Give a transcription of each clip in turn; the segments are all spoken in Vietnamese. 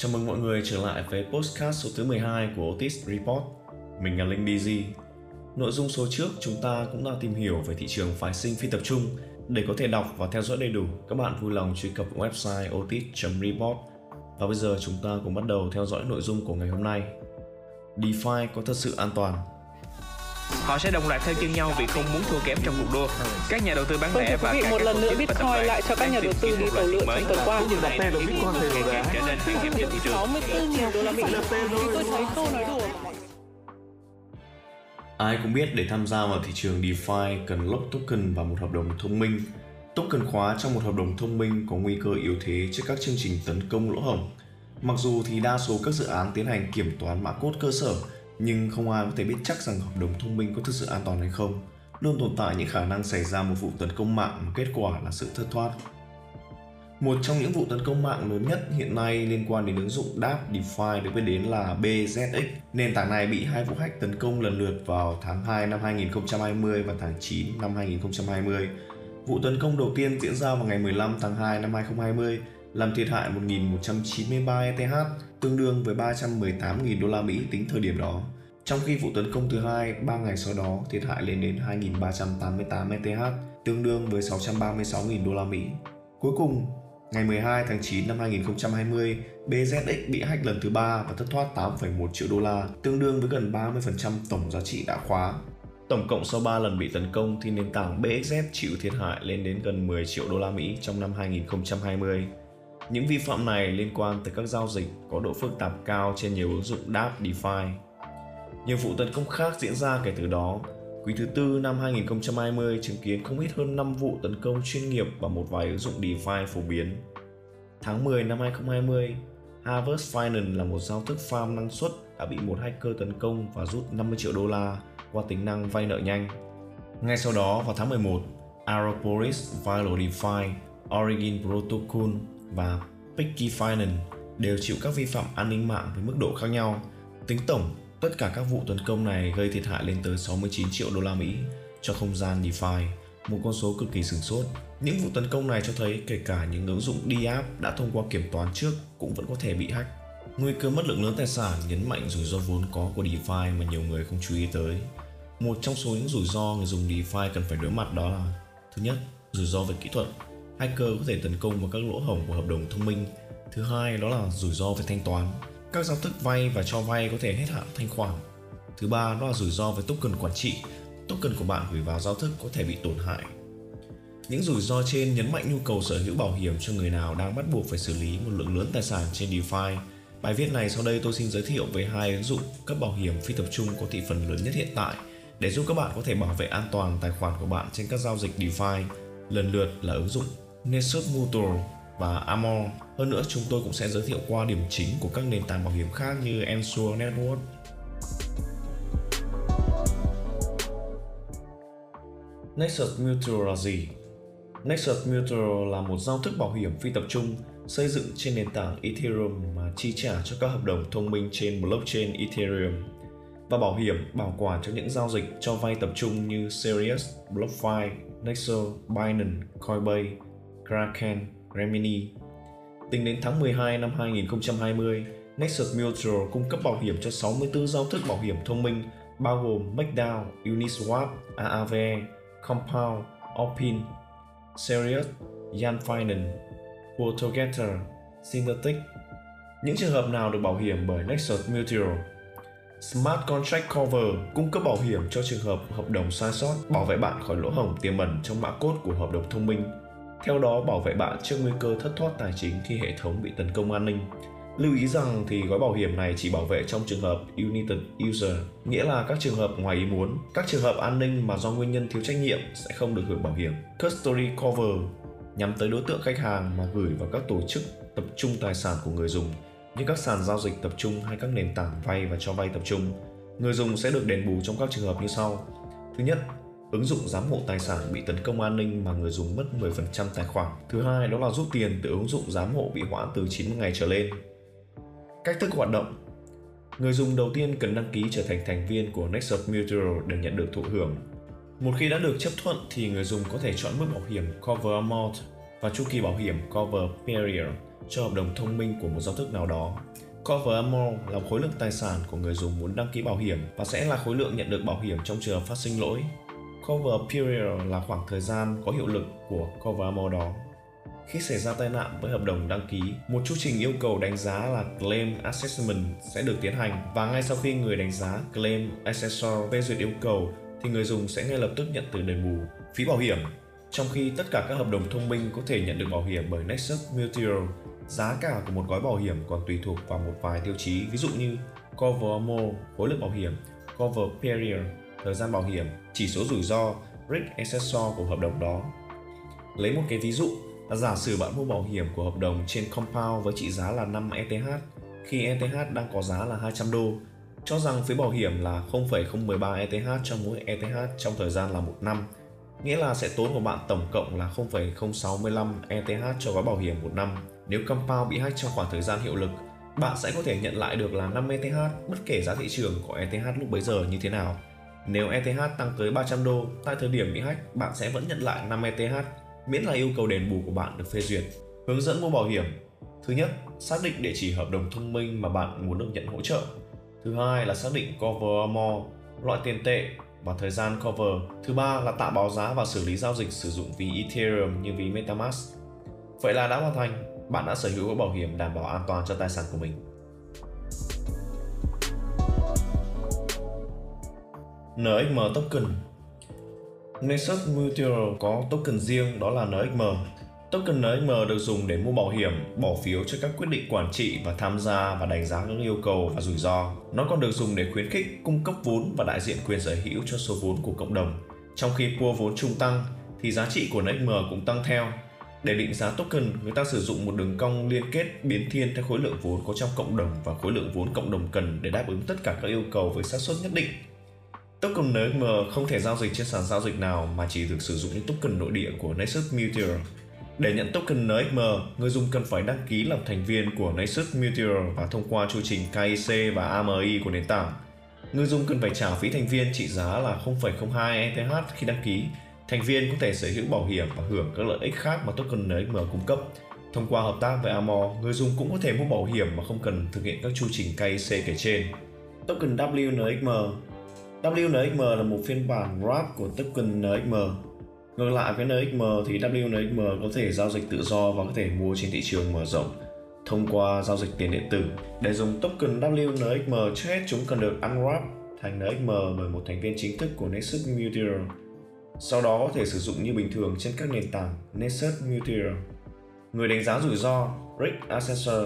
Chào mừng mọi người trở lại với podcast số thứ 12 của Otis Report. Mình là Linh DZ. Nội dung số trước chúng ta cũng đã tìm hiểu về thị trường phái sinh phi tập trung. Để có thể đọc và theo dõi đầy đủ, các bạn vui lòng truy cập website otis.report. Và bây giờ chúng ta cùng bắt đầu theo dõi nội dung của ngày hôm nay. DeFi có thật sự an toàn Họ sẽ đồng loạt theo chân nhau vì không muốn thua kém trong cuộc đua. Các nhà đầu tư bán Vâng, lẻ và các một lần nữa Bitcoin lại cho các nhà đầu tư đi tàu lượn trong tuần qua. Điều này Đặt tên khiến Bitcoin thì người rồi càng đấy. trở nên uy hiếp cho thị trường. 64 nghìn đô la Mỹ. Tôi thấy câu nói đùa. Ai cũng biết để tham gia vào thị trường DeFi cần lock token và một hợp đồng thông minh. Token khóa trong một hợp đồng thông minh có nguy cơ yếu thế trước các chương trình tấn công lỗ hổng. Mặc dù thì đa số các dự án tiến hành kiểm toán mã code cơ sở, nhưng không ai có thể biết chắc rằng hợp đồng thông minh có thực sự an toàn hay không. Luôn tồn tại những khả năng xảy ra một vụ tấn công mạng mà kết quả là sự thất thoát. Một trong những vụ tấn công mạng lớn nhất hiện nay liên quan đến ứng dụng DApp DeFi được biết đến là BZX. Nền tảng này bị hai vụ hack tấn công lần lượt vào tháng 2 năm 2020 và tháng 9 năm 2020. Vụ tấn công đầu tiên diễn ra vào ngày 15 tháng 2 năm 2020 làm thiệt hại 1.193 ETH, tương đương với 318.000 đô la Mỹ tính thời điểm đó. Trong khi vụ tấn công thứ hai 3 ngày sau đó thiệt hại lên đến 2.388 ETH, tương đương với 636.000 đô la Mỹ. Cuối cùng, ngày 12 tháng 9 năm 2020, BZX bị hack lần thứ ba và thất thoát 8,1 triệu đô la, tương đương với gần 30% tổng giá trị đã khóa. Tổng cộng sau 3 lần bị tấn công thì nền tảng BXZ chịu thiệt hại lên đến gần 10 triệu đô la Mỹ trong năm 2020. Những vi phạm này liên quan tới các giao dịch có độ phức tạp cao trên nhiều ứng dụng DApp DeFi. Nhiều vụ tấn công khác diễn ra kể từ đó. Quý thứ tư năm 2020 chứng kiến không ít hơn 5 vụ tấn công chuyên nghiệp và một vài ứng dụng DeFi phổ biến. Tháng 10 năm 2020, Harvest Finance là một giao thức farm năng suất đã bị một hacker tấn công và rút 50 triệu đô la qua tính năng vay nợ nhanh. Ngay sau đó vào tháng 11, Aeropolis Viral DeFi, Origin Protocol và Picky Finance đều chịu các vi phạm an ninh mạng với mức độ khác nhau. Tính tổng, tất cả các vụ tấn công này gây thiệt hại lên tới 69 triệu đô la Mỹ cho không gian DeFi, một con số cực kỳ sửng sốt. Những vụ tấn công này cho thấy kể cả những ứng dụng DApp đã thông qua kiểm toán trước cũng vẫn có thể bị hack. Nguy cơ mất lượng lớn tài sản nhấn mạnh rủi ro vốn có của DeFi mà nhiều người không chú ý tới. Một trong số những rủi ro người dùng DeFi cần phải đối mặt đó là Thứ nhất, rủi ro về kỹ thuật. Hacker có thể tấn công vào các lỗ hổng của hợp đồng thông minh. Thứ hai đó là rủi ro về thanh toán. Các giao thức vay và cho vay có thể hết hạn thanh khoản. Thứ ba, đó là rủi ro về token quản trị. Token của bạn gửi vào giao thức có thể bị tổn hại. Những rủi ro trên nhấn mạnh nhu cầu sở hữu bảo hiểm cho người nào đang bắt buộc phải xử lý một lượng lớn tài sản trên DeFi. Bài viết này sau đây tôi xin giới thiệu về hai ứng dụng cấp bảo hiểm phi tập trung có thị phần lớn nhất hiện tại để giúp các bạn có thể bảo vệ an toàn tài khoản của bạn trên các giao dịch DeFi. Lần lượt là ứng dụng Nexus Mutual và Amor. Hơn nữa chúng tôi cũng sẽ giới thiệu qua điểm chính của các nền tảng bảo hiểm khác như Ensure Network. Nexus Mutual là gì? Nexus Mutual là một giao thức bảo hiểm phi tập trung xây dựng trên nền tảng Ethereum mà chi trả cho các hợp đồng thông minh trên blockchain Ethereum và bảo hiểm bảo quản cho những giao dịch cho vay tập trung như Sirius, BlockFi, Nexo, Binance, Coinbase, Kraken, Remini. Tính đến tháng 12 năm 2020, Nexus Mutual cung cấp bảo hiểm cho 64 giao thức bảo hiểm thông minh bao gồm MakeDown, Uniswap, AAVE, Compound, Opin, Sirius, Yan Finance, Portogetter, Synthetic. Những trường hợp nào được bảo hiểm bởi Nexus Mutual Smart Contract Cover cung cấp bảo hiểm cho trường hợp hợp đồng sai sót, bảo vệ bạn khỏi lỗ hổng tiềm ẩn trong mã code của hợp đồng thông minh. Theo đó bảo vệ bạn trước nguy cơ thất thoát tài chính khi hệ thống bị tấn công an ninh. Lưu ý rằng thì gói bảo hiểm này chỉ bảo vệ trong trường hợp United User, nghĩa là các trường hợp ngoài ý muốn. Các trường hợp an ninh mà do nguyên nhân thiếu trách nhiệm sẽ không được hưởng bảo hiểm. Custody Cover nhắm tới đối tượng khách hàng mà gửi vào các tổ chức tập trung tài sản của người dùng như các sàn giao dịch tập trung hay các nền tảng vay và cho vay tập trung. Người dùng sẽ được đền bù trong các trường hợp như sau. Thứ nhất, ứng dụng giám hộ tài sản bị tấn công an ninh mà người dùng mất 10% tài khoản. Thứ hai, đó là rút tiền từ ứng dụng giám hộ bị hoãn từ 90 ngày trở lên. Cách thức hoạt động Người dùng đầu tiên cần đăng ký trở thành thành viên của Nexus Mutual để nhận được thụ hưởng. Một khi đã được chấp thuận thì người dùng có thể chọn mức bảo hiểm Cover Amount và chu kỳ bảo hiểm Cover Period cho hợp đồng thông minh của một giao thức nào đó. Cover Amount là khối lượng tài sản của người dùng muốn đăng ký bảo hiểm và sẽ là khối lượng nhận được bảo hiểm trong trường hợp phát sinh lỗi. Cover Period là khoảng thời gian có hiệu lực của Cover Amount đó. Khi xảy ra tai nạn với hợp đồng đăng ký, một chu trình yêu cầu đánh giá là Claim Assessment sẽ được tiến hành và ngay sau khi người đánh giá Claim Assessor phê duyệt yêu cầu thì người dùng sẽ ngay lập tức nhận từ đền bù phí bảo hiểm. Trong khi tất cả các hợp đồng thông minh có thể nhận được bảo hiểm bởi Nexus Mutual, giá cả của một gói bảo hiểm còn tùy thuộc vào một vài tiêu chí ví dụ như cover amount, khối lượng bảo hiểm, cover period, thời gian bảo hiểm, chỉ số rủi ro, risk assessor của hợp đồng đó. Lấy một cái ví dụ là giả sử bạn mua bảo hiểm của hợp đồng trên compound với trị giá là 5 ETH khi ETH đang có giá là 200 đô cho rằng phí bảo hiểm là 0,013 ETH cho mỗi ETH trong thời gian là một năm nghĩa là sẽ tốn của bạn tổng cộng là 0,065 ETH cho gói bảo hiểm một năm. Nếu compound bị hack trong khoảng thời gian hiệu lực, bạn sẽ có thể nhận lại được là 5 ETH bất kể giá thị trường của ETH lúc bấy giờ như thế nào. Nếu ETH tăng tới 300 đô tại thời điểm bị hack, bạn sẽ vẫn nhận lại 5 ETH miễn là yêu cầu đền bù của bạn được phê duyệt. Hướng dẫn mua bảo hiểm Thứ nhất, xác định địa chỉ hợp đồng thông minh mà bạn muốn được nhận hỗ trợ. Thứ hai là xác định cover amount, loại tiền tệ và thời gian cover. Thứ ba là tạo báo giá và xử lý giao dịch sử dụng ví Ethereum như ví MetaMask. Vậy là đã hoàn thành, bạn đã sở hữu bảo hiểm đảm bảo an toàn cho tài sản của mình. NXM Token Nexus Mutual có token riêng đó là NXM Token NXM được dùng để mua bảo hiểm, bỏ phiếu cho các quyết định quản trị và tham gia và đánh giá các yêu cầu và rủi ro. Nó còn được dùng để khuyến khích cung cấp vốn và đại diện quyền sở hữu cho số vốn của cộng đồng. Trong khi pool vốn trung tăng thì giá trị của NXM cũng tăng theo. Để định giá token, người ta sử dụng một đường cong liên kết biến thiên theo khối lượng vốn có trong cộng đồng và khối lượng vốn cộng đồng cần để đáp ứng tất cả các yêu cầu với xác suất nhất định. Token NXM không thể giao dịch trên sàn giao dịch nào mà chỉ được sử dụng những token nội địa của Nexus Mutual để nhận token NXM, người dùng cần phải đăng ký làm thành viên của Nexus Mutual và thông qua chu trình KIC và AMI của nền tảng. Người dùng cần phải trả phí thành viên trị giá là 0,02 ETH khi đăng ký. Thành viên có thể sở hữu bảo hiểm và hưởng các lợi ích khác mà token NXM cung cấp. Thông qua hợp tác với Amor, người dùng cũng có thể mua bảo hiểm mà không cần thực hiện các chu trình KIC kể trên. Token WNXM WNXM là một phiên bản wrap của token NXM Ngược lại với NXM thì WNXM có thể giao dịch tự do và có thể mua trên thị trường mở rộng thông qua giao dịch tiền điện tử. Để dùng token WNXM, trước hết chúng cần được unwrap thành NXM bởi một thành viên chính thức của Nexus Mutual. Sau đó có thể sử dụng như bình thường trên các nền tảng Nexus Mutual. Người đánh giá rủi ro Risk Assessor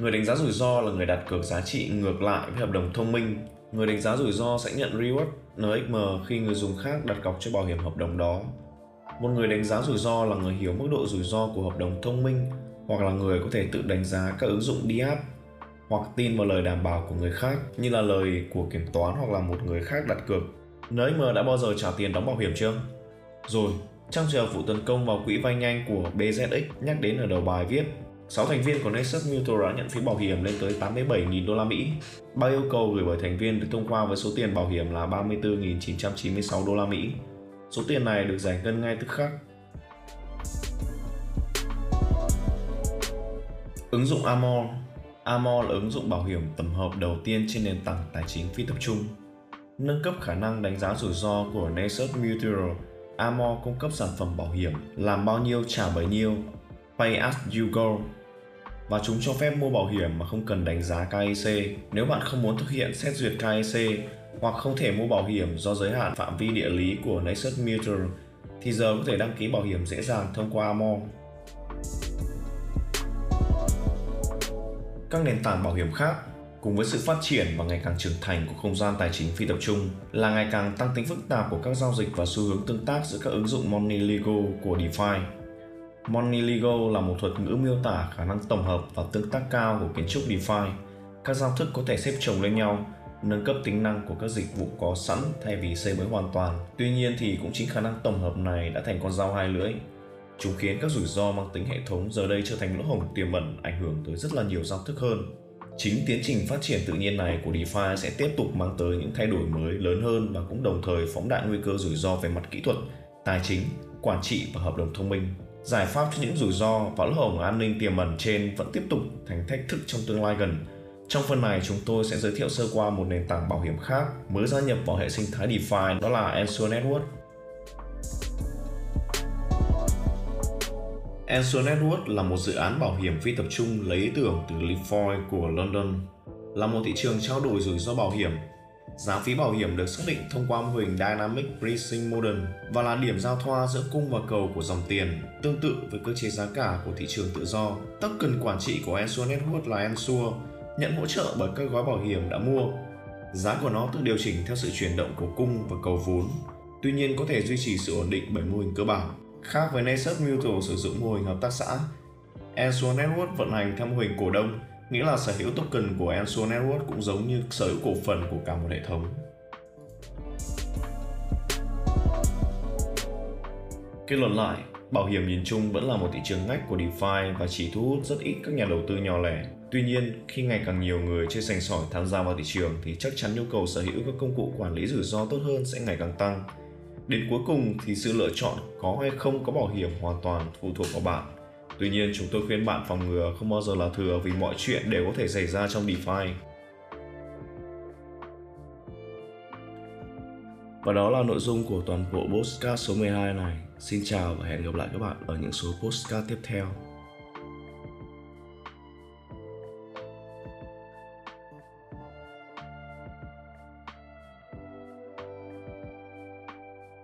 Người đánh giá rủi ro là người đặt cược giá trị ngược lại với hợp đồng thông minh. Người đánh giá rủi ro sẽ nhận reward NXM khi người dùng khác đặt cọc cho bảo hiểm hợp đồng đó một người đánh giá rủi ro là người hiểu mức độ rủi ro của hợp đồng thông minh hoặc là người có thể tự đánh giá các ứng dụng DApp hoặc tin vào lời đảm bảo của người khác như là lời của kiểm toán hoặc là một người khác đặt cược. NXM đã bao giờ trả tiền đóng bảo hiểm chưa? Rồi, trong trường vụ tấn công vào quỹ vay nhanh của BZX nhắc đến ở đầu bài viết, 6 thành viên của Nexus Mutual đã nhận phí bảo hiểm lên tới 87.000 đô la Mỹ. Ba yêu cầu gửi bởi thành viên được thông qua với số tiền bảo hiểm là 34.996 đô la Mỹ Số tiền này được giải ngân ngay tức khắc. Ứng dụng Amor Amor là ứng dụng bảo hiểm tổng hợp đầu tiên trên nền tảng tài chính phi tập trung. Nâng cấp khả năng đánh giá rủi ro của Nexus Mutual, Amor cung cấp sản phẩm bảo hiểm làm bao nhiêu trả bấy nhiêu, pay as you go và chúng cho phép mua bảo hiểm mà không cần đánh giá KIC. Nếu bạn không muốn thực hiện xét duyệt KIC hoặc không thể mua bảo hiểm do giới hạn phạm vi địa lý của Nexus Mutual, thì giờ có thể đăng ký bảo hiểm dễ dàng thông qua Amor. Các nền tảng bảo hiểm khác cùng với sự phát triển và ngày càng trưởng thành của không gian tài chính phi tập trung là ngày càng tăng tính phức tạp của các giao dịch và xu hướng tương tác giữa các ứng dụng Money Legal của DeFi. Money là một thuật ngữ miêu tả khả năng tổng hợp và tương tác cao của kiến trúc DeFi. Các giao thức có thể xếp chồng lên nhau nâng cấp tính năng của các dịch vụ có sẵn thay vì xây mới hoàn toàn. Tuy nhiên thì cũng chính khả năng tổng hợp này đã thành con dao hai lưỡi. Chúng khiến các rủi ro mang tính hệ thống giờ đây trở thành lỗ hổng tiềm ẩn ảnh hưởng tới rất là nhiều giao thức hơn. Chính tiến trình phát triển tự nhiên này của DeFi sẽ tiếp tục mang tới những thay đổi mới lớn hơn và cũng đồng thời phóng đại nguy cơ rủi ro về mặt kỹ thuật, tài chính, quản trị và hợp đồng thông minh. Giải pháp cho những rủi ro và lỗ hổng an ninh tiềm ẩn trên vẫn tiếp tục thành thách thức trong tương lai gần Trong phần này chúng tôi sẽ giới thiệu sơ qua một nền tảng bảo hiểm khác mới gia nhập vào hệ sinh thái DeFi đó là Ensure Network. Ensure Network là một dự án bảo hiểm phi tập trung lấy ý tưởng từ Lefoy của London, là một thị trường trao đổi rủi ro bảo hiểm. Giá phí bảo hiểm được xác định thông qua mô hình Dynamic Pricing Model và là điểm giao thoa giữa cung và cầu của dòng tiền, tương tự với cơ chế giá cả của thị trường tự do. Token quản trị của Ensure Network là Ensure, nhận hỗ trợ bởi các gói bảo hiểm đã mua. Giá của nó tự điều chỉnh theo sự chuyển động của cung và cầu vốn, tuy nhiên có thể duy trì sự ổn định bởi mô hình cơ bản. Khác với Nasdaq Mutual sử dụng mô hình hợp tác xã, Ensure Network vận hành theo mô hình cổ đông, nghĩa là sở hữu token của Ensure Network cũng giống như sở hữu cổ phần của cả một hệ thống. Kết luận lại, bảo hiểm nhìn chung vẫn là một thị trường ngách của DeFi và chỉ thu hút rất ít các nhà đầu tư nhỏ lẻ. Tuy nhiên, khi ngày càng nhiều người chơi sành sỏi tham gia vào thị trường thì chắc chắn nhu cầu sở hữu các công cụ quản lý rủi ro tốt hơn sẽ ngày càng tăng. Đến cuối cùng thì sự lựa chọn có hay không có bảo hiểm hoàn toàn phụ thuộc vào bạn. Tuy nhiên, chúng tôi khuyên bạn phòng ngừa không bao giờ là thừa vì mọi chuyện đều có thể xảy ra trong DeFi. Và đó là nội dung của toàn bộ postcard số 12 này. Xin chào và hẹn gặp lại các bạn ở những số postcard tiếp theo.